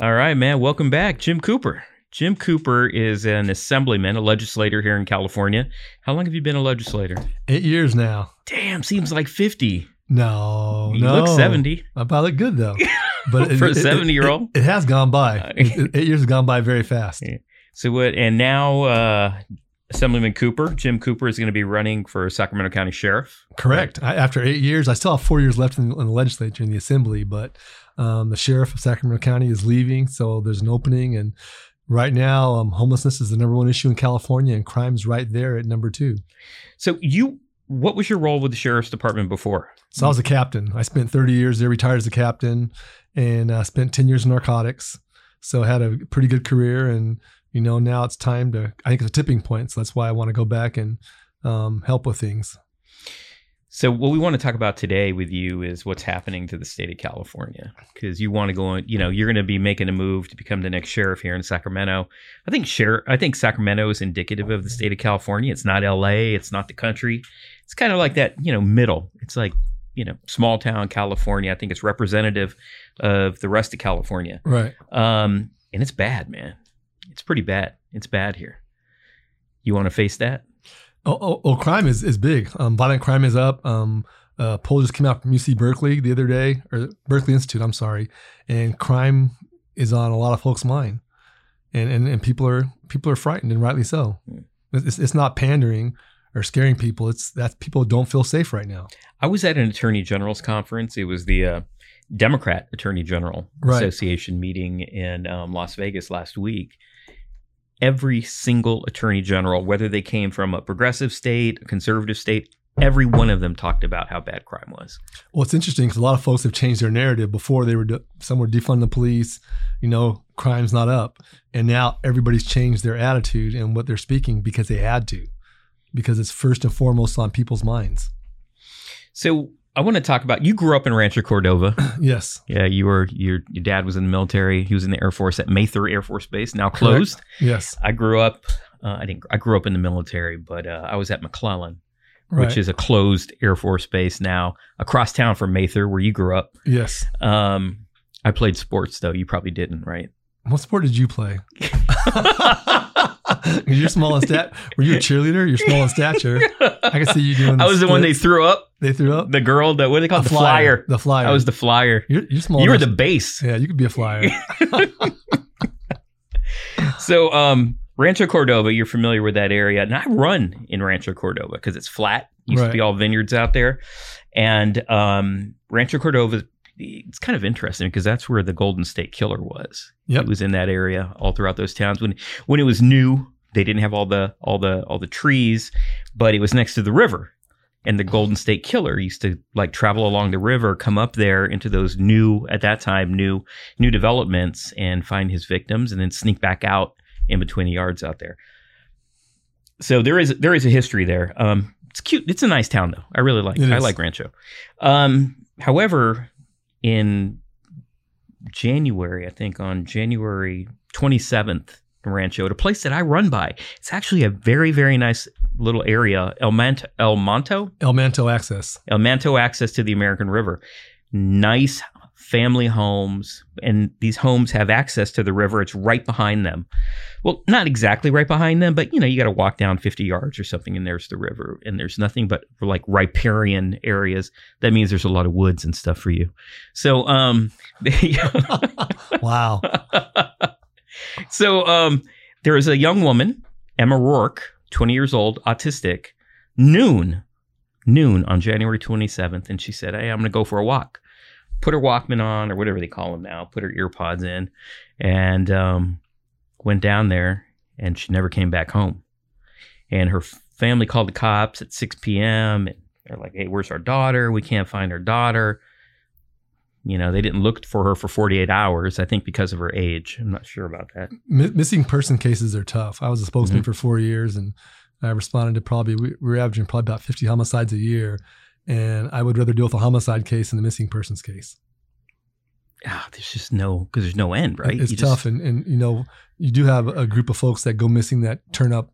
All right, man. Welcome back, Jim Cooper. Jim Cooper is an assemblyman, a legislator here in California. How long have you been a legislator? Eight years now. Damn, seems like 50. No, You no. look 70. I probably look good though. But For a 70-year-old? it, it has gone by. Uh, It- it- eight years has gone by very fast. Yeah. So what? And now, uh, Assemblyman Cooper, Jim Cooper, is going to be running for Sacramento County Sheriff. Correct. I, after eight years, I still have four years left in, in the legislature in the assembly, but um, the sheriff of Sacramento County is leaving, so there's an opening. And right now, um, homelessness is the number one issue in California, and crime's right there at number two. So you, what was your role with the sheriff's department before? So I was a captain. I spent 30 years there, retired as a captain, and uh, spent 10 years in narcotics. So I had a pretty good career, and you know now it's time to. I think it's a tipping point. So that's why I want to go back and um, help with things. So what we want to talk about today with you is what's happening to the state of California because you want to go on, you know, you're going to be making a move to become the next sheriff here in Sacramento. I think sheriff I think Sacramento is indicative of the state of California. It's not LA, it's not the country. It's kind of like that, you know, middle. It's like, you know, small town California. I think it's representative of the rest of California. Right. Um and it's bad, man. It's pretty bad. It's bad here. You want to face that? Oh, oh, oh crime is, is big. Um, violent crime is up. Um, uh, poll just came out from UC Berkeley the other day, or Berkeley Institute. I'm sorry, and crime is on a lot of folks' mind, and and, and people are people are frightened, and rightly so. Hmm. It's, it's not pandering or scaring people. It's that people don't feel safe right now. I was at an attorney general's conference. It was the uh, Democrat Attorney General Right. Association meeting in um, Las Vegas last week. Every single attorney general, whether they came from a progressive state, a conservative state, every one of them talked about how bad crime was. Well, it's interesting because a lot of folks have changed their narrative. Before they were de- some were defund the police, you know, crime's not up, and now everybody's changed their attitude and what they're speaking because they had to, because it's first and foremost on people's minds. So I want to talk about. You grew up in Rancho Cordova. Yes, yeah, you were. Your your dad was in the military. He was in the Air Force at Mather Air Force Base, now closed. yes, I grew up. Uh, I didn't. I grew up in the military, but uh, I was at McClellan. right. which is a closed Air Force base now across town from Mather, where you grew up. yes. Um, I played sports though. You probably didn't, right? What sport did you play? You're small in stat. Were you a cheerleader? You're small in stature. I can see you doing. I was the one they threw up. They threw up. The girl that what do they call it? the flyer. The flyer. I was the flyer. You're, you're small. You were the base. Yeah, you could be a flyer. So, um, Rancho Cordova, you're familiar with that area, and I run in Rancho Cordova because it's flat. Used to be all vineyards out there, and um, Rancho Cordova. It's kind of interesting because that's where the Golden State Killer was. Yep. It was in that area all throughout those towns when when it was new. They didn't have all the all the all the trees, but it was next to the river. And the Golden State Killer used to like travel along the river, come up there into those new at that time new new developments and find his victims, and then sneak back out in between the yards out there. So there is there is a history there. Um, it's cute. It's a nice town though. I really like. It I is. like Rancho. Um, however, in January, I think on January 27th in Rancho, at a place that I run by. It's actually a very, very nice little area, El Manto, El Monto, El Manto access. El Manto access to the American River. Nice family homes, and these homes have access to the river. It's right behind them. Well, not exactly right behind them, but you know, you got to walk down 50 yards or something, and there's the river, and there's nothing but like riparian areas. That means there's a lot of woods and stuff for you. So, um, wow. so um, there was a young woman, Emma Roark, 20 years old, autistic, noon, noon on January 27th, and she said, "Hey, I'm going to go for a walk." Put her Walkman on, or whatever they call them now. Put her earpods in, and um, went down there, and she never came back home. And her family called the cops at 6 p.m. And they're like, "Hey, where's our daughter? We can't find our daughter." You know, they didn't look for her for 48 hours. I think because of her age. I'm not sure about that. Mi- missing person cases are tough. I was a spokesman Mhm. for four years, and I responded to probably we, we were averaging probably about 50 homicides a year, and I would rather deal with a homicide case than a missing persons case. ah, there's just no because there's no end, right? It's You tough, just- and and you know you do have a group of folks that go missing that turn up.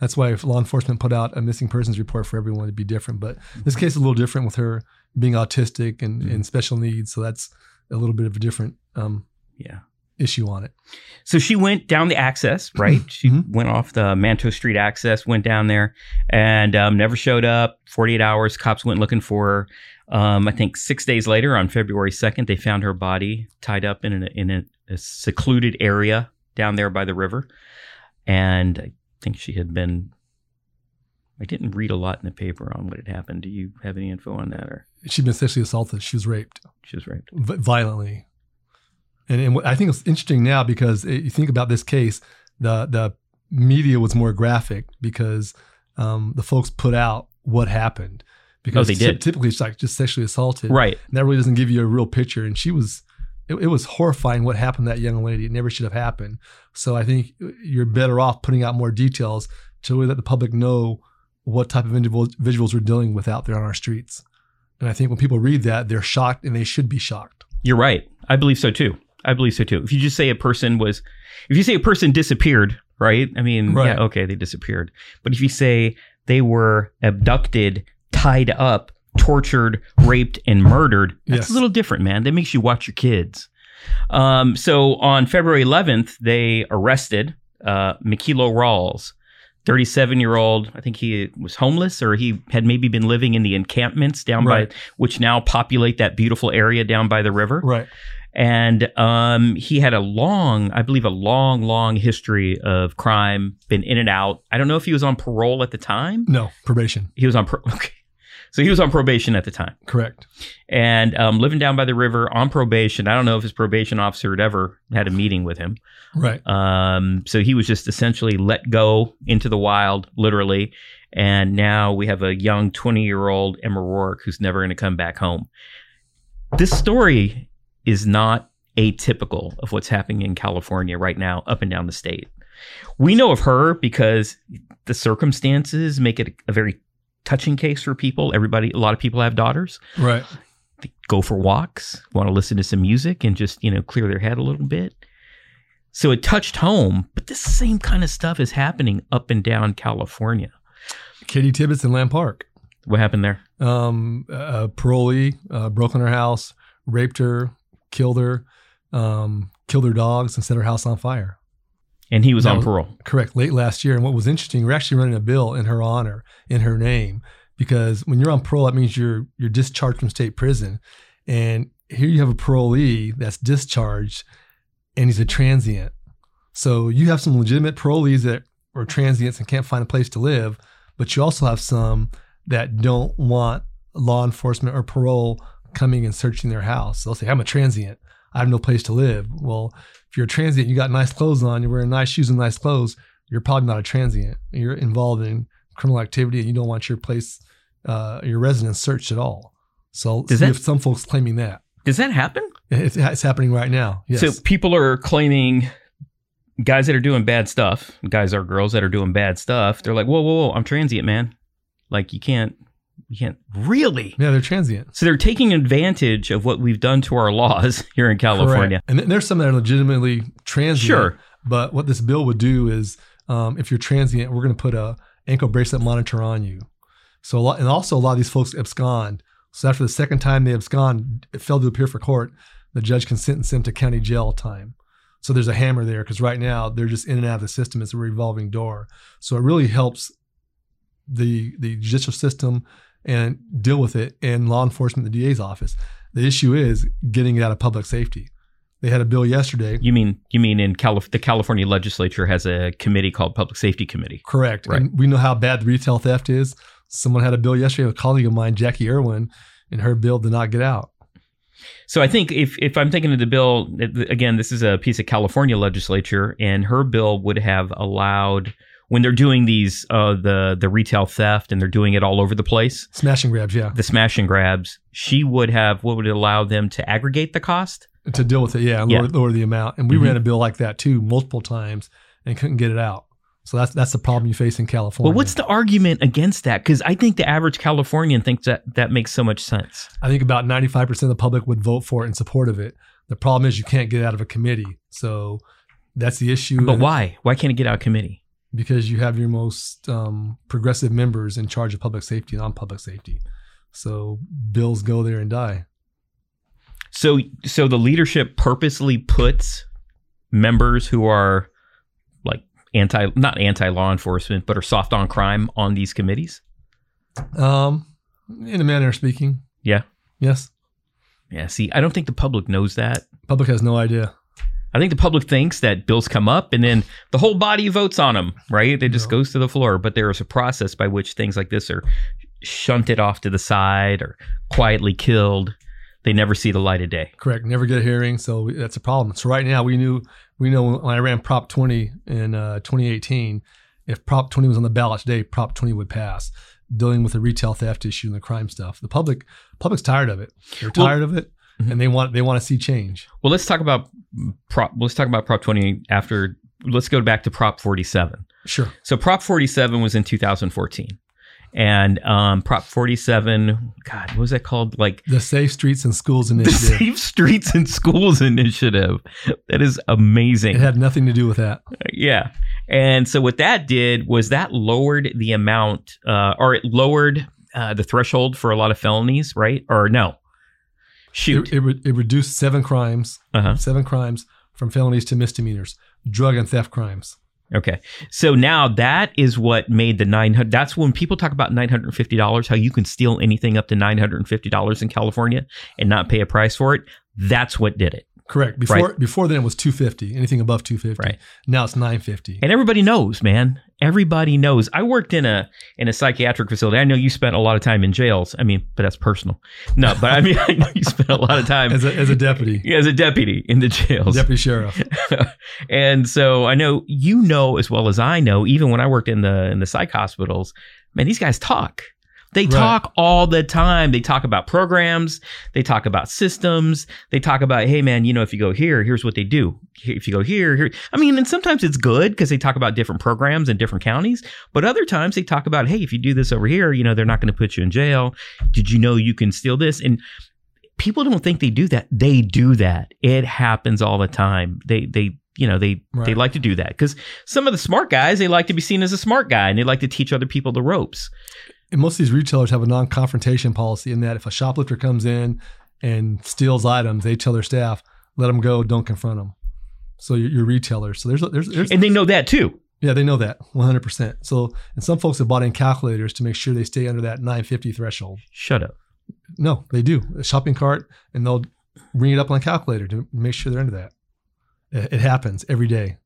That's why if law enforcement put out a missing persons report for everyone, it'd be different. But this case is a little different with her being autistic and, Mhm. and special needs, so that's a little bit of a different. Um, yeah. issue on it. So she went down the access, right? She Mhm. went off the Manto Street access, went down there, and um, never showed up. Forty-eight hours, cops went looking for her. Um, I think six days later, on February second, they found her body tied up in a, in a, a secluded area down there by the river, and I think she had been. I didn't read a lot in the paper on what had happened. Do you have any info on that, or She'd been sexually assaulted. She was raped she was raped? violently. And, and what I think it's interesting now because it, you think about this case, the the media was more graphic because um, the folks put out what happened. Because Oh, they did. Typically, it's like just sexually assaulted. Right. And that really doesn't give you a real picture. And she was, it, it was horrifying what happened to that young lady. It never should have happened. So I think you're better off putting out more details to really let the public know what type of individuals we're dealing with out there on our streets. And I think when people read that, they're shocked and they should be shocked. You're right. I believe so too. I believe so too. If you just say a person was, if you say a person disappeared, right? I mean, Right. yeah, okay, they disappeared. But if you say they were abducted, tied up, tortured, raped, and murdered, that's Yes. a little different, man. That makes you watch your kids. Um, so on February 11th, they arrested uh, Mikelo Rawls, 37 year old. I think he was homeless or he had maybe been living in the encampments down Right. by, which now populate that beautiful area down by the river Right. and um, he had a long, I believe, a long, long history of crime. Been in and out. I don't know if he was on parole at the time. No, probation. He was on pro- okay, so he was on probation at the time, Correct. and um, living down by the river on probation. I don't know if his probation officer had ever had a meeting with him. Right. Um, so he was just essentially let go into the wild, literally. And now we have a young 20 year old Emma Roark who's never going to come back home. This story is not atypical of what's happening in California right now, up and down the state. We know of her because the circumstances make it a very touching case for people. Everybody, a lot of people have daughters Right. they go for walks, want to listen to some music and just, you know, clear their head a little bit. So it touched home, but this same kind of stuff is happening up and down California. Katie Tibbetts in Land Park. What happened there? um, a parolee uh, broke in her house, raped her, killed her, um, killed her dogs, and set her house on fire. And he was That on was- parole. Correct. Late last year. And what was interesting, we're actually running a bill in her honor, in her name, because when you're on parole, that means you're you're discharged from state prison. And here you have a parolee that's discharged, and he's a transient. So you have some legitimate parolees that are transients and can't find a place to live, but you also have some that don't want law enforcement or parole coming and searching their house. They'll say, "I'm a transient. I have no place to live." Well, if you're a transient, you got nice clothes on, you're wearing nice shoes and nice clothes, you're probably not a transient. You're involved in criminal activity and you don't want your place, uh, your residence searched at all. So Does that- if some folks claiming that. Does that happen? It's, it's happening right now. Yes. So people are claiming guys that are doing bad stuff, guys or girls that are doing bad stuff, they're like, whoa, whoa, whoa, I'm transient, man. Like you can't, you can't really. yeah, they're transient. So they're taking advantage of what we've done to our laws here in California. Correct. And then there's some that are legitimately transient. Sure. But what this bill would do is, um, if you're transient, we're going to put a ankle bracelet monitor on you. So a lot, and also a lot of these folks abscond. So after the second time they abscond, it failed to appear for court, the judge can sentence them to county jail time. So there's a hammer there because right now they're just in and out of the system. It's a revolving door. So it really helps the the judicial system and deal with it in law enforcement, the DA's office. The issue is getting it out of public safety. They had a bill yesterday. You mean you mean in Calif- the California legislature has a committee called Public Safety Committee. Correct. Right. And we know how bad the retail theft is. Someone had a bill yesterday, a colleague of mine, Jacqui Irwin, and her bill did not get out. So I think if if I'm thinking of the bill again, this is a piece of California legislature, and her bill would have allowed when they're doing these uh, the the retail theft and they're doing it all over the place, Smashing grabs, yeah. the smashing grabs. She would have what would allow them to aggregate the cost. To deal with it, yeah, and Yeah. Lower, lower the amount. And we Mhm. ran a bill like that too, multiple times, and couldn't get it out. So that's that's the problem you face in California. Well, what's the argument against that? Because I think the average Californian thinks that that makes so much sense. I think about 95% of the public would vote for it in support of it. The problem is you can't get it out of a committee. So that's the issue. But why? Why can't it get out of committee? Because you have your most um, progressive members in charge of public safety and on public safety. So bills go there and die. So so the leadership purposely puts members who are like anti, not anti law enforcement, but are soft on crime on these committees? Um, in a manner of speaking, Yeah. yes. Yeah. See, I don't think the public knows that. Public has no idea. I think the public thinks that bills come up and then the whole body votes on them, right? It just No. goes to the floor. But there is a process by which things like this are shunted off to the side or quietly killed. They never see the light of day. Correct. Never get a hearing, so we, that's a problem. So right now we knew we know when I ran Prop 20 in uh, 2018, if Prop 20 was on the ballot today, Prop 20 would pass. Dealing with the retail theft issue and the crime stuff, the public public's tired of it. They're Well- tired of it, Mhm. and they want they want to see change. Well, let's talk about prop. Let's talk about Prop 20 after. Let's go back to Prop 47. Sure. So Prop 47 was in 2014, and um, Prop 47. God, what was that called? Like The Safe Streets and Schools the Initiative. Safe Streets and Schools Initiative. That is amazing. it had nothing to do with that. Yeah. And so what that did was that lowered the amount, uh, or it lowered uh, the threshold for a lot of felonies, right? Or no, shoot. It, it, re- it reduced seven crimes, Uh-huh. seven crimes from felonies to misdemeanors, drug and theft crimes. Okay. So now that is what made the 900. That's when people talk about $950, how you can steal anything up to $950 in California and not pay a price for it. That's what did it. Correct. Before before then it was 250. Anything above 250. Right. Now it's 950. And everybody knows, man. Everybody knows. I worked in a in a psychiatric facility. I know you spent a lot of time in jails. I mean, but that's personal. No, but I mean, I know you spent a lot of time As a, as a deputy, as a deputy in the jails. deputy sheriff. and so I know you know as well as I know, even when I worked in the in the psych hospitals, man, these guys talk. They Right. talk all the time. They talk about programs. They talk about systems. They talk about, hey, man, you know, if you go here, here's what they do. If you go here, here. I mean, and sometimes it's good because they talk about different programs in different counties. But other times they talk about, hey, if you do this over here, you know, they're not going to put you in jail. Did you know you can steal this? And people don't think they do that. They do that. It happens all the time. They they you know they they like to do that because some of the smart guys they like to be seen as a smart guy and they like to teach other people the ropes. And most of these retailers have a non-confrontation policy in that if a shoplifter comes in and steals items, they tell their staff, "Let them go. Don't confront them." So you're, you're retailers. So there's there's, there's And they know that too. yeah they know that 100. percent So and some folks have bought in calculators to make sure they stay under that 950 threshold. Shut up. No, they do a shopping cart and they'll ring it up on a calculator to make sure they're under that. It happens every day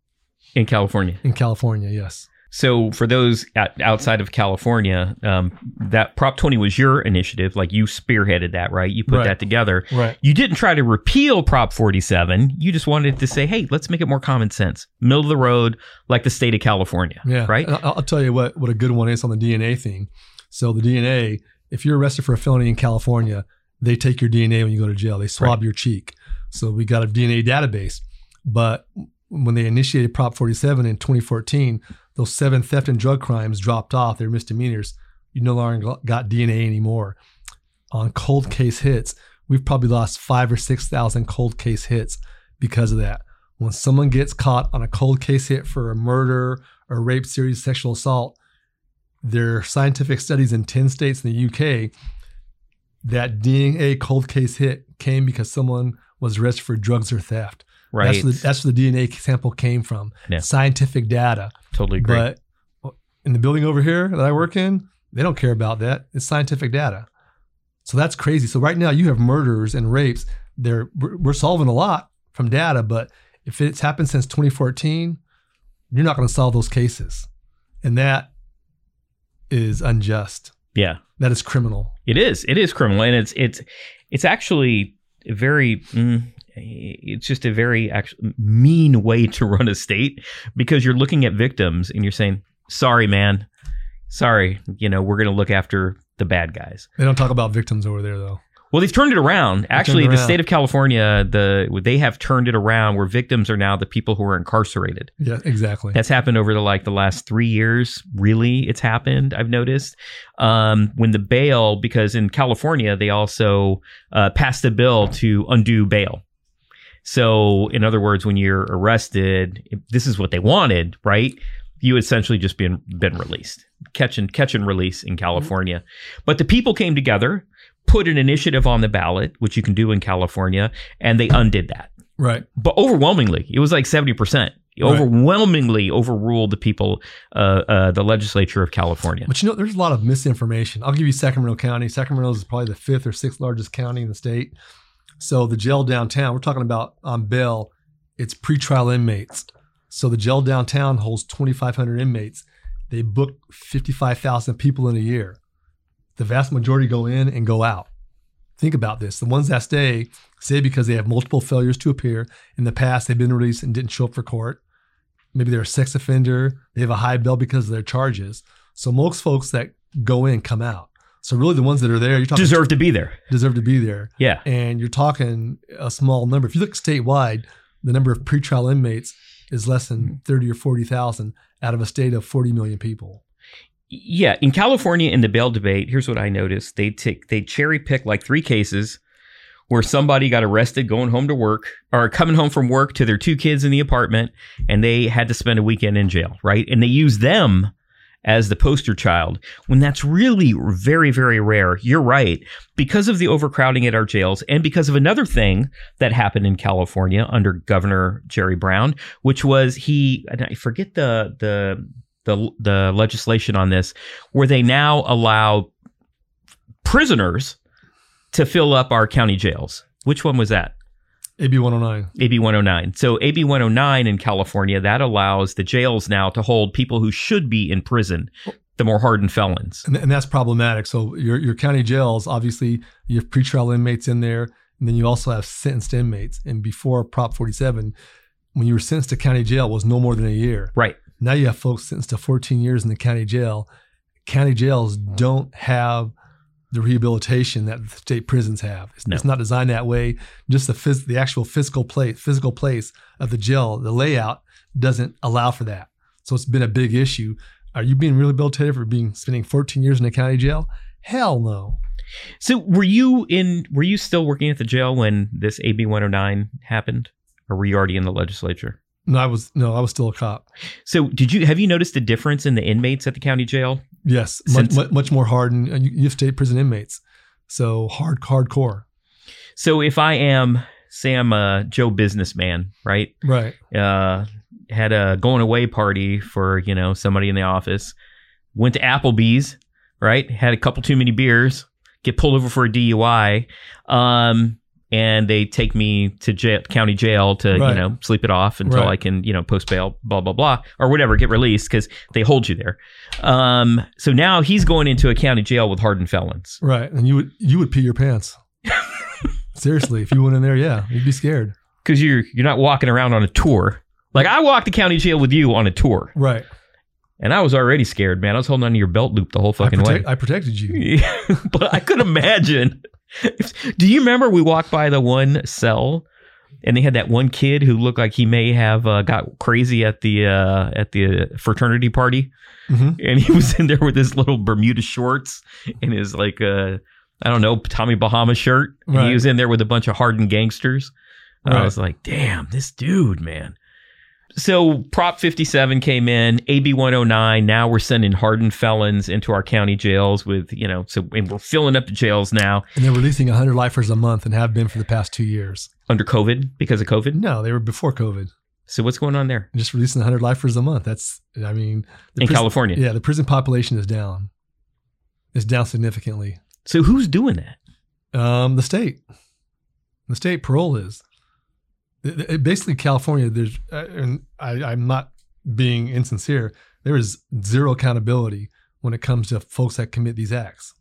In California. in California. Yes. So for those at, outside of California, um, that Prop 20 was your initiative. Like you spearheaded that, right? You put Right. that together. Right. You didn't try to repeal Prop 47. You just wanted to say, hey, let's make it more common sense, middle of the road, like the state of California. Yeah. Right. I'll, I'll tell you what what a good one is on the DNA thing. So the DNA, if you're arrested for a felony in California, they take your DNA when you go to jail. They swab your cheek. So we got a DNA database. But when they initiated Prop 47 in 2014, those seven theft and drug crimes dropped off. They're misdemeanors. You no longer got DNA anymore. On cold case hits, we've probably lost five or six thousand cold case hits because of that. When someone gets caught on a cold case hit for a murder or rape, serious sexual assault, there are scientific studies in 10 states in the UK that DNA cold case hit came because someone was arrested for drugs or theft. Right. That's where, the, that's where the DNA sample came from. Yeah. Scientific data. totally agree. But in the building over here that I work in, they don't care about that. It's scientific data. So that's crazy. So right now you have murders and rapes. They're we're, solving a lot from data, but if it's happened since 2014, you're not going to solve those cases, and that is unjust. yeah. That is criminal. It is. It is criminal, and it's it's it's actually very. Mm, it's just a very actually mean way to run a state because you're looking at victims and you're saying, "Sorry, man, sorry. You know, we're going to look after the bad guys." They don't talk about victims over there though. Well, they've turned it around. Actually, it the state of California, the they have turned it around where victims are now the people who are incarcerated. Yeah, exactly. That's happened over the like the last three years. Really, it's happened. I've noticed um, when the bail, because in California they also uh, passed a bill to undo bail. So, in other words, when you're arrested, this is what they wanted, right? You essentially just been been released, catch and catch and release in California. But the people came together, put an initiative on the ballot, which you can do in California, and they undid that. Right. but overwhelmingly, it was like seventy percent. Right. Overwhelmingly overruled the people, uh, uh, the legislature of California. But you know, there's a lot of misinformation. I'll give you Sacramento County. Sacramento is probably the fifth or sixth largest county in the state. So the jail downtown, we're talking about um, on bail, it's pretrial inmates. So the jail downtown holds 2,500 inmates. They book 55,000 people in a year. The vast majority go in and go out. Think about this. The ones that stay stay because they have multiple failures to appear. In the past, they've been released and didn't show up for court. Maybe they're a sex offender. They have a high bail because of their charges. So most folks that go in come out. So really, the ones that are there, you're talking Deserve to be there. deserve to be there, Yeah. and you're talking a small number. If you look statewide, the number of pretrial inmates is less than hmm. thirty or forty thousand out of a state of forty million people. Yeah, in California, in the bail debate, here's what I noticed: they take they cherry pick like three cases where somebody got arrested going home to work or coming home from work to their two kids in the apartment, and they had to spend a weekend in jail, right? And they use them as the poster child when that's really very very rare. You're right because of the overcrowding at our jails, and because of another thing that happened in California under Governor Jerry Brown, which was he I forget the the the the legislation on this where they now allow prisoners to fill up our county jails. Which one was that? AB 109. AB 109. So AB 109 in California that allows the jails now to hold people who should be in prison, the more hardened felons. And, and that's problematic. So your your county jails, obviously, you have pretrial inmates in there, and then you also have sentenced inmates. And before Prop 47, when you were sentenced to county jail, was no more than a year. Right. Now you have folks sentenced to 14 years in the county jail. County jails don't have the rehabilitation that the state prisons have. It's, No. it's not designed that way. Just the phys- the actual physical place, physical place of the jail, the layout doesn't allow for that. So it's been a big issue. Are you being rehabilitated for being spending 14 years in a county jail? Hell no. So were you in were you still working at the jail when this AB 109 happened or were you already in the legislature? No, I was no, I was still a cop. So did you have you noticed a difference in the inmates at the county jail? Yes, much, much, much more hardened. And you, you have state prison inmates, so hard, hardcore. So if I am say I'm a Joe businessman, right? Right. uh, had a going away party for you know somebody in the office. Went to Applebee's, right? Had a couple too many beers. Get pulled over for a DUI, um, and they take me to jail, county jail to you know sleep it off until Right. I can you know post bail, blah blah blah, or whatever, get released because they hold you there. Um, so now he's going into a county jail with hardened felons. Right. And you would you would pee your pants. Seriously, if you went in there, yeah, you'd be scared. because you're you're not walking around on a tour. Like I walked the county jail with you on a tour, Right. and I was already scared, man. I was holding onto your belt loop the whole I, fucking protect, way. I protected you. but I could imagine. Do you remember we walked by the one cell, and they had that one kid who looked like he may have uh, got crazy at the uh, at the fraternity party, hmm and he was in there with his little Bermuda shorts and his like uh, I don't know Tommy Bahama shirt, and he was in there with a bunch of hardened gangsters. And I was like, damn, this dude, man. So Prop 57 came in, AB 109. Now we're sending hardened felons into our county jails with, you know, so and we're filling up the jails now And they're releasing 100 lifers a month and have been for the past two years. under COVID because of COVID. No, they were before COVID. So what's going on there Just releasing 100 lifers a month. That's, I mean, in prison- California? Yeah, the prison population is down. It's down significantly. So who's doing that? Um, the state, the state parole is basically California. There's, uh, and I, I'm not being insincere. There is zero accountability when it comes to folks that commit these acts,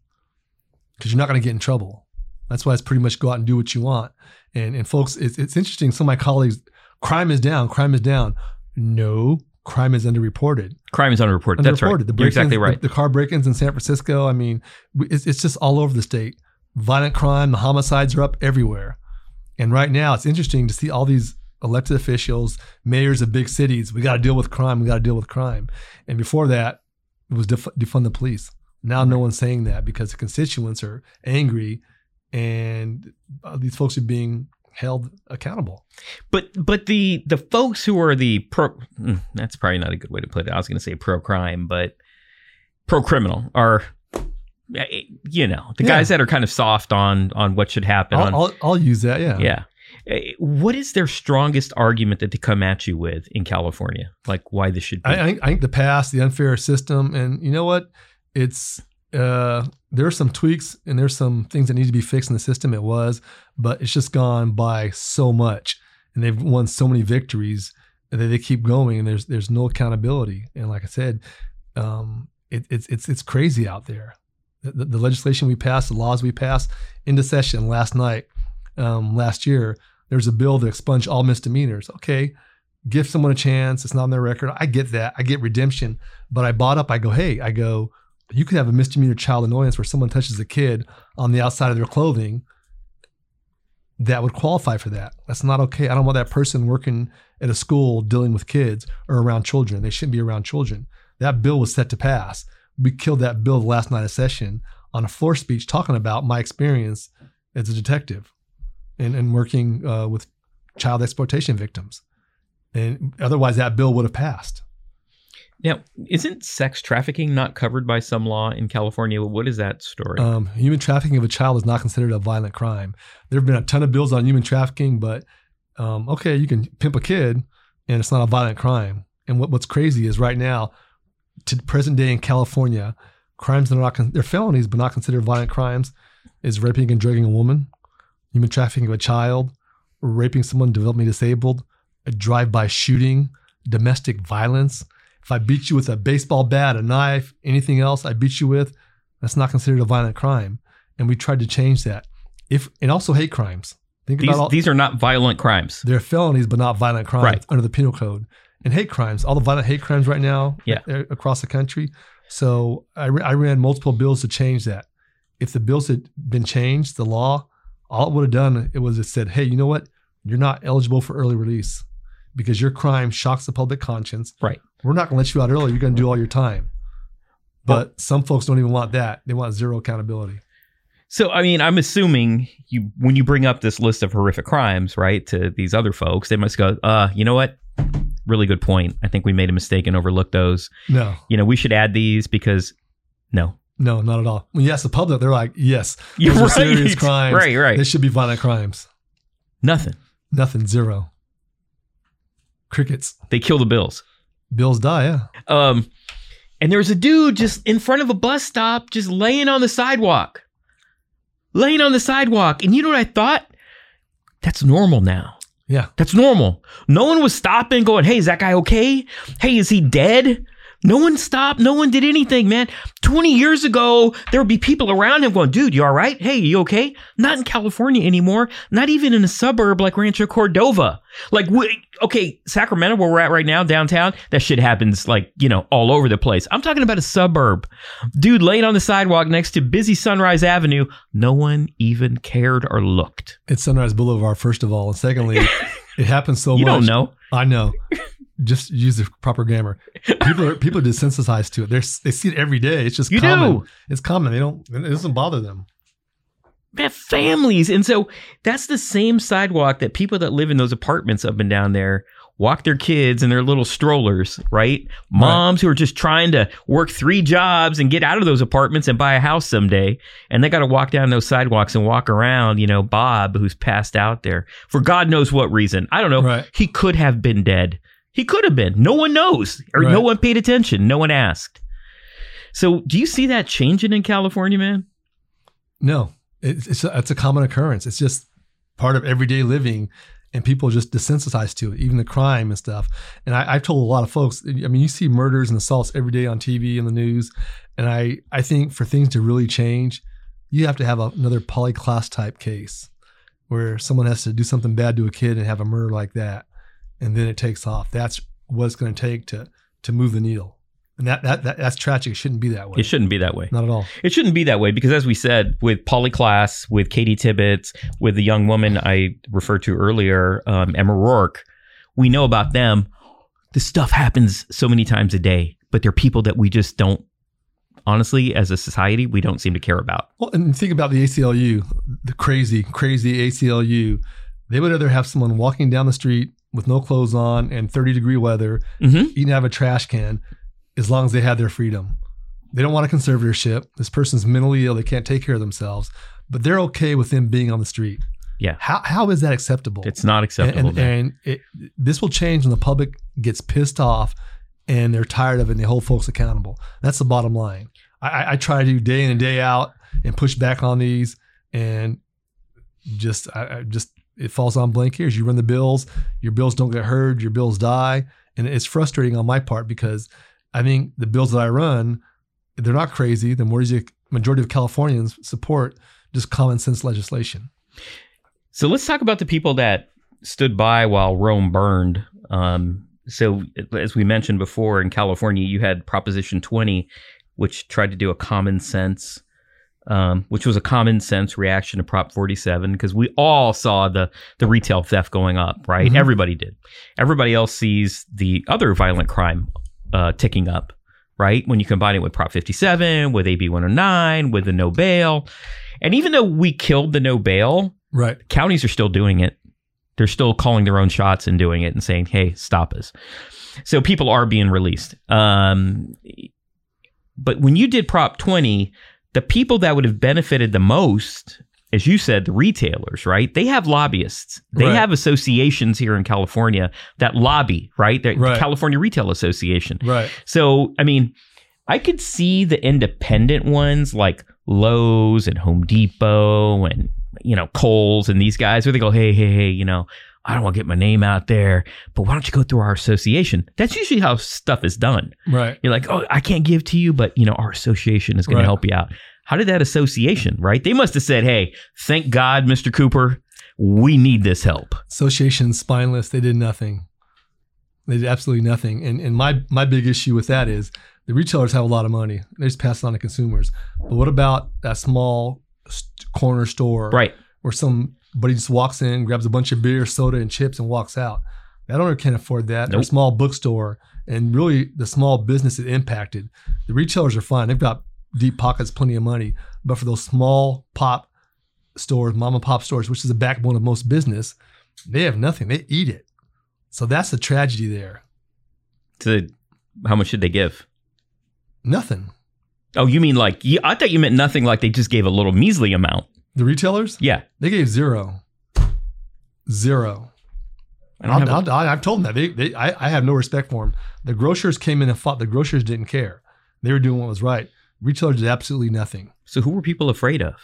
because you're not going to get in trouble. That's why it's pretty much go out and do what you want. And and folks, it's it's interesting. Some of my colleagues, crime is down, crime is down. No, crime is underreported. Crime is underreported. That's right. The You're exactly right. The, the car break-ins in San Francisco. I mean, it's, it's just all over the state. Violent crime, the homicides are up everywhere. And right now, it's interesting to see all these elected officials, mayors of big cities. We got to deal with crime. We got to deal with crime. And before that, it was def- defund the police. Now no one's saying that because the constituents are angry, and uh, these folks are being held accountable. But but the the folks who are the pro mm, that's probably not a good way to put it. I was going to say pro crime, but pro criminal are you know the Yeah. guys that are kind of soft on on what should happen. I'll, I'll, I'll use that. Yeah. yeah, Eh, What is their strongest argument that they come at you with in California? Like why this should be? I, I think the past, the unfair system, and you know what? It's uh, there are some tweaks and there's some things that need to be fixed in the system. It was, but it's just gone by so much, and they've won so many victories that they keep going, and there's there's no accountability. And like I said, um, it, it's it's it's crazy out there. The, the, legislation we passed, the laws we passed into session last night, um, last year, there's a bill to expunge all misdemeanors. Okay, give someone a chance. It's not on their record. I get that. I get redemption. But I bought up. I go, hey, I go, you could have a misdemeanor child annoyance where someone touches a kid on the outside of their clothing. That would qualify for that. That's not okay. I don't want that person working at a school dealing with kids or around children. They shouldn't be around children. That bill was set to pass. We killed that bill the last night of session on a floor speech talking about my experience as a detective and, and working uh, with child exploitation victims. And otherwise, that bill would have passed. now, isn't sex trafficking not covered by some law in California? What is that story? Um, human trafficking of a child is not considered a violent crime. There have been a ton of bills on human trafficking, but um, okay, you can pimp a kid and it's not a violent crime. And what, what's crazy is right now, to present day in California, crimes that are not con- they're felonies but not considered violent crimes is raping and drugging a woman, human trafficking of a child, raping someone developmentally disabled, a drive-by shooting, domestic violence. If I beat you with a baseball bat, a knife, anything else I beat you with, that's not considered a violent crime. And we tried to change that. If and also hate crimes. Think these about all these are not violent crimes. they're felonies, but not violent crimes Right. under the penal code. And hate crimes, all the violent hate crimes right now Yeah. across the country. So I, I ran multiple bills to change that. If the bills had been changed, the law, all it would have done it was it said, hey, you know what? You're not eligible for early release because your crime shocks the public conscience. Right. We're not going to let you out early. You're going to do all your time. But some folks don't even want that. They want zero accountability. So, I mean, I'm assuming you when you bring up this list of horrific crimes, right, to these other folks, they must go, uh, you know what? Really good point. I think we made a mistake and overlooked those. No, You know, we should add these because no. no, not at all. When you ask the public, they're like, yes, You're those are serious crimes. Right, right. They should be violent crimes. Nothing. Nothing, zero. Crickets. They kill the bills. Bills die, yeah. Um, and there's a dude just in front of a bus stop, just laying on the sidewalk, laying on the sidewalk. And you know what I thought? That's normal now. Yeah. That's normal. No one was stopping, going, "Hey, is that guy okay? Hey, is he dead?" No one stopped. No one did anything, man. 20 years ago, there would be people around him going, dude, you all right? Hey, you okay? Not in California anymore. Not even in a suburb like Rancho Cordova. Like, we, okay, Sacramento, where we're at right now, downtown, that shit happens like, you know, all over the place. I'm talking about a suburb. Dude laying on the sidewalk next to busy Sunrise Avenue. No one even cared or looked. It's Sunrise Boulevard, first of all. And secondly, it happens so you much. You don't know. I know. Just use the proper grammar. People are people are desensitized to it. They're, they see it every day. It's just You common. do. It's common. They don't. It doesn't bother them. They have families. And so that's the same sidewalk that people that live in those apartments up and down there walk their kids in their little strollers, right? Moms who are just trying to work three jobs and get out of those apartments and buy a house someday. And they got to walk down those sidewalks and walk around, you know, Bob, who's passed out there for God knows what reason. I don't know. Right. He could have been dead. He could have been. No one knows, or no one paid attention. No one asked. So, do you see that changing in California, man? No, it's it's a, it's a common occurrence. It's just part of everyday living, and people just desensitized to it, even the crime and stuff. And I, I've told a lot of folks. I mean, you see murders and assaults every day on TV and the news, and I I think for things to really change, you have to have a, another Polly Klaas type case where someone has to do something bad to a kid and have a murder like that, and then it takes off. That's what it's going to take to to move the needle, and that, that that that's tragic. It shouldn't be that way. It shouldn't be that way. Not at all. It shouldn't be that way because, as we said, with Polly Klaas, with Katie Tibbetts, with the young woman I referred to earlier, um, Emma Roark, we know about them. This stuff happens so many times a day, but they're people that we just don't, honestly, as a society, we don't seem to care about. Well, and think about the ACLU, the crazy, crazy ACLU. They would rather have someone walking down the street with no clothes on and 30 degree weather, Mm-hmm. eating out of a trash can, as long as they have their freedom. They don't want a conservatorship. This person's mentally ill. They can't take care of themselves, but they're okay with them being on the street. Yeah. How how is that acceptable? It's not acceptable. and, man. and it, this will change when the public gets pissed off and they're tired of it and they hold folks accountable. That's the bottom line. I, I, I try to do day in and day out and push back on these and just I, I just it falls on blank ears. You run the bills, your bills don't get heard, your bills die, and it's frustrating on my part because I think the bills that I run, they're not crazy. The majority majority of Californians support just common sense legislation. So let's talk about the people that stood by while Rome burned. Um, so, as we mentioned before, in California, you had Proposition 20, which tried to do a common sense, um, which was a common sense reaction to Prop 47, because we all saw the the retail theft going up, right? Mhm. Everybody did. Everybody else sees the other violent crime uh, ticking up, right? When you combine it with Prop 57, with AB 109, with the no bail. And even though we killed the no bail, Right. counties are still doing it. They're still calling their own shots and doing it and saying, "Hey, stop us." So people are being released. Um, but when you did Prop 20, the people that would have benefited the most, as you said, the retailers, right? They have lobbyists. They Right. have associations here in California that lobby, right? The California Retail Association. Right. So, I mean, I could see the independent ones like Lowe's and Home Depot and, you know, Kohl's and these guys where they go, hey, hey, hey, you know, I don't want to get my name out there, but why don't you go through our association? That's usually how stuff is done. Right. You're like, oh, I can't give to you, but, you know, our association is going Right. to help you out. How did that association, right? They must have said, hey, thank God, Mr. Cooper, we need this help. Association spineless. They did nothing. They did absolutely nothing. And and my my big issue with that is the retailers have a lot of money. They just pass it on to consumers. But what about that small st- corner store Right. Where he just walks in, grabs a bunch of beer, soda, and chips, and walks out? That owner can't afford that. They're a small bookstore, and really the small business is impacted. The retailers are fine; they've got deep pockets, plenty of money. But for those small pop stores, mom and pop stores, which is the backbone of most business, they have nothing. They eat it. So that's the tragedy there. To how much did they give? Nothing. Oh, you mean like, I thought you meant nothing like they just gave a little measly amount. The retailers, Yeah. they gave zero. Zero. I a- I'll, I'll, I've told them that. They, they, I, I have no respect for them. The grocers came in and fought. The grocers didn't care. They were doing what was right. Retailers did absolutely nothing. So who were people afraid of?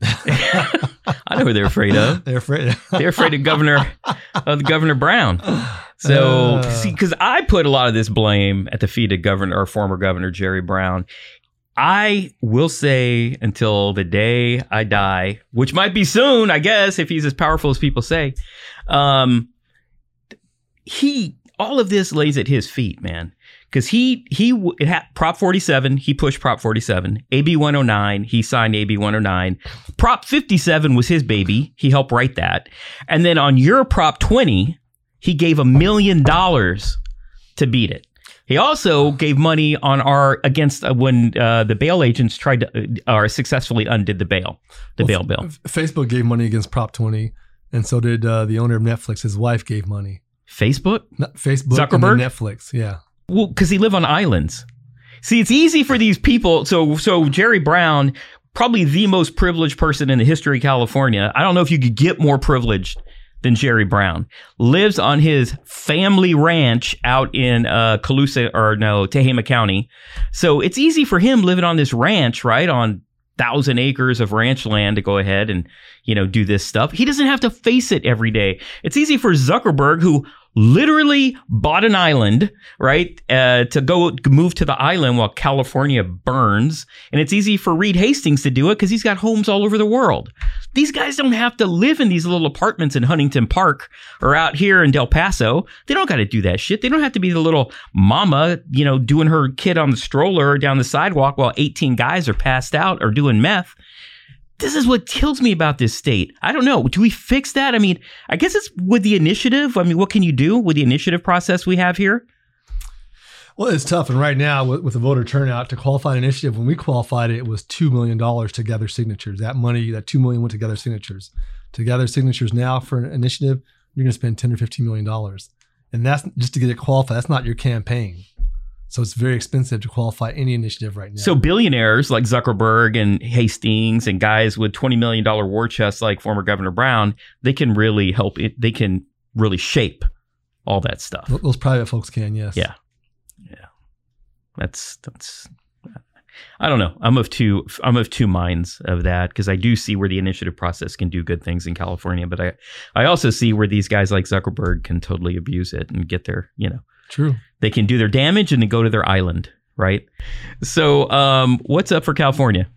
I know who they're afraid of. They're afraid. They're afraid of Governor of Governor Brown. So, Uh. see, because I put a lot of this blame at the feet of Governor or former Governor Jerry Brown. I will say until the day I die, which might be soon, I guess, if he's as powerful as people say. Um, he all of this lays at his feet, man. Because he he had Prop 47, he pushed Prop 47. AB 109, he signed AB 109. Prop 57 was his baby. He helped write that. And then on your Prop 20, he gave a million dollars to beat it. He also gave money on our against uh, when uh, the bail agents tried to uh, or successfully undid the bail, the Well, bail bill. Facebook gave money against Prop 20, and so did uh, the owner of Netflix. His wife gave money. Facebook? Not Facebook. Zuckerberg? Netflix. Yeah. Well, because he live on islands. See, it's easy for these people. So, so Jerry Brown, probably the most privileged person in the history of California. I don't know if you could get more privileged than Jerry Brown. Lives on his family ranch out in uh, Colusa or no Tehama County. So it's easy for him living on this ranch, right on thousand acres of ranch land to go ahead and you know do this stuff. He doesn't have to face it every day. It's easy for Zuckerberg, who literally bought an island, right, uh, to go move to the island while California burns, and it's easy for Reed Hastings to do it because he's got homes all over the world. These guys don't have to live in these little apartments in Huntington Park or out here in Del Paso. They don't got to do that shit. They don't have to be the little mama, you know, doing her kid on the stroller down the sidewalk while 18 guys are passed out or doing meth. This is what kills me about this state. I don't know. Do we fix that? I mean, I guess it's with the initiative. I mean, what can you do with the initiative process we have here? Well, it's tough. And right now, with, with the voter turnout to qualify an initiative, when we qualified it, it was $2 million to gather signatures. That money, that 2 million went to gather signatures. To gather signatures now for an initiative, you're going to spend 10 or $15 million. And that's just to get it qualified. That's not your campaign. So it's very expensive to qualify any initiative right now. So billionaires like Zuckerberg and Hastings and guys with twenty million dollar war chests like former Governor Brown, they can really help it. They can really shape all that stuff. Those private folks can, yes. Yeah, yeah. That's that's. I don't know. I'm of two. I'm of two minds of that because I do see where the initiative process can do good things in California, but I, I also see where these guys like Zuckerberg can totally abuse it and get their, you know, True. they can do their damage and then go to their island, right? So, um, what's up for California?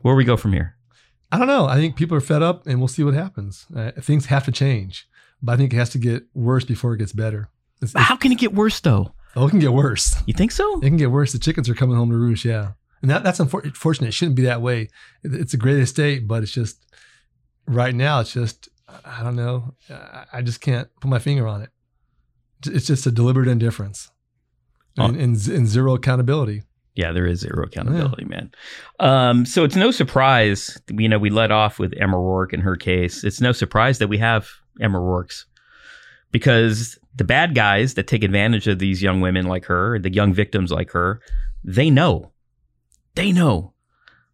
Where we go from here? I don't know. I think people are fed up, and we'll see what happens. Uh, things have to change, but I think it has to get worse before it gets better. It's, it's, How can it get worse though? oh, it can get worse. You think so? It can get worse. The chickens are coming home to roost. Yeah, and that, that's unfortunate. It shouldn't be that way. It- It's a great estate, but it's just right now. It's just I don't know. I- I just can't put my finger on it. It's just a deliberate indifference and, and, and zero accountability. Yeah, there is zero accountability, man. Um, so it's no surprise, you know, we let off with Emma Roark in her case. It's no surprise that we have Emma Roark's because the bad guys that take advantage of these young women like her, the young victims like her, they know, they know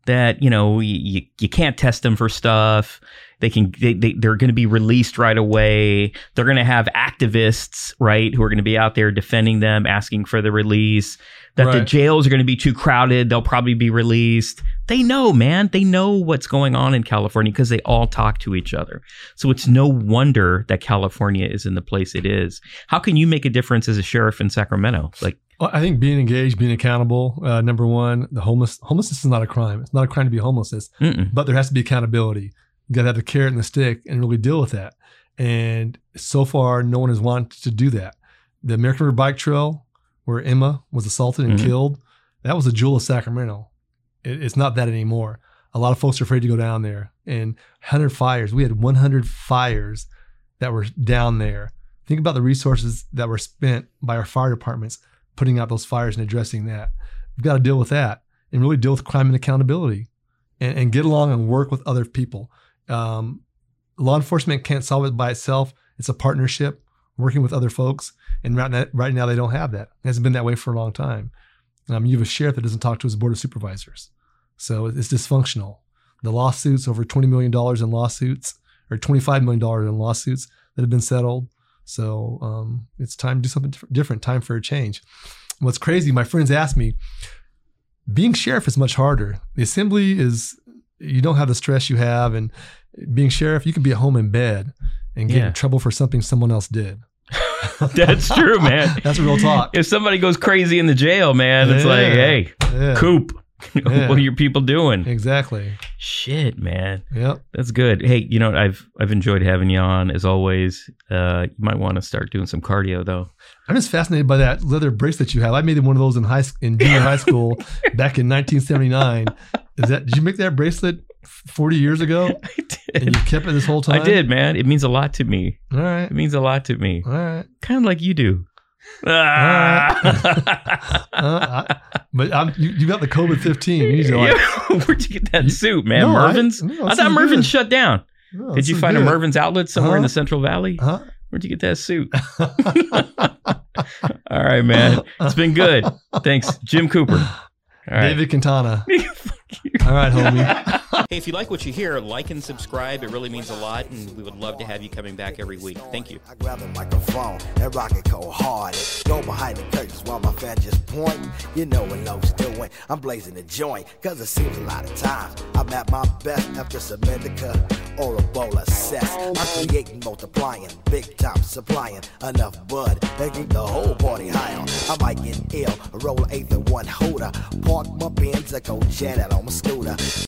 that you know you, you can't test them for stuff. They can they, they they're going to be released right away. They're going to have activists right who are going to be out there defending them, asking for the release. That the jails are going to be too crowded. They'll probably be released. They know, man. They know what's going on in California because they all talk to each other. So it's no wonder that California is in the place it is. How can you make a difference as a sheriff in Sacramento? Like, Well, I think being engaged, being accountable. Uh, number one, the homeless homelessness is not a crime. It's not a crime to be homeless, mm-mm. but there has to be accountability. You got to have the carrot and the stick and really deal with that. And so far, no one has wanted to do that. The American River Bike Trail, where Emma was assaulted and Mhm. killed, that was a jewel of Sacramento. It, it's not that anymore. A lot of folks are afraid to go down there. And 100 fires. We had 100 fires that were down there. Think about the resources that were spent by our fire departments putting out those fires and addressing that. We've got to deal with that and really deal with crime and accountability and, and get along and work with other people. Um, law enforcement can't solve it by itself. It's a partnership, working with other folks. And right now, right now they don't have that. It hasn't been that way for a long time. Um, you have a sheriff that doesn't talk to his board of supervisors. So it's dysfunctional. The lawsuits, over $20 million in lawsuits, or $25 million in lawsuits that have been settled. So um, it's time to do something different, time for a change. What's crazy, my friends ask me, being sheriff is much harder. The assembly is, you don't have the stress you have. And being sheriff, you can be at home in bed and get Yeah. in trouble for something someone else did. That's true, man. That's real talk. If somebody goes crazy in the jail, man, it's like, hey, Yeah, Coop, Yeah. what are your people doing? exactly. Shit, man. Yep. That's good. Hey, you know, I've I've enjoyed having you on as always. Uh, you might want to start doing some cardio though. I'm just fascinated by that leather bracelet you have. I made one of those in high in junior high school back in 1979. Is that did you make that bracelet 40 years ago I and did. you kept it this whole time? I did, man. It means a lot to me. All right. It means a lot to me. All right. Kind of like you do. Ah. Uh, I, but I'm, you, you got the COVID 15. You need to like, Where'd you get that suit, man? No, I- Mervyn's? no, I, thought Mervyn's good. shut down. oh, Did you find a. Mervyn's outlet somewhere in the Central Valley? Huh? Where'd you get that suit? All right, man. It's been good. Thanks, Jim Cooper. All right. David Quintana. All right, homie. Hey, if you like what you hear, like and subscribe. It really means a lot, and we would love to have you coming back every week. Thank you. I grab the microphone and rock it cold hard. Go behind the curtains while my fan just point. You know what love's doing. I'm blazing the joint, cause it seems a lot of times I'm at my best after Semitica or a bowl of cess. I'm creating, multiplying, big time supplying enough bud to keep the whole party high on. I might get ill, roll eighth and one holder, park my Benz, I go jet out on my scooter.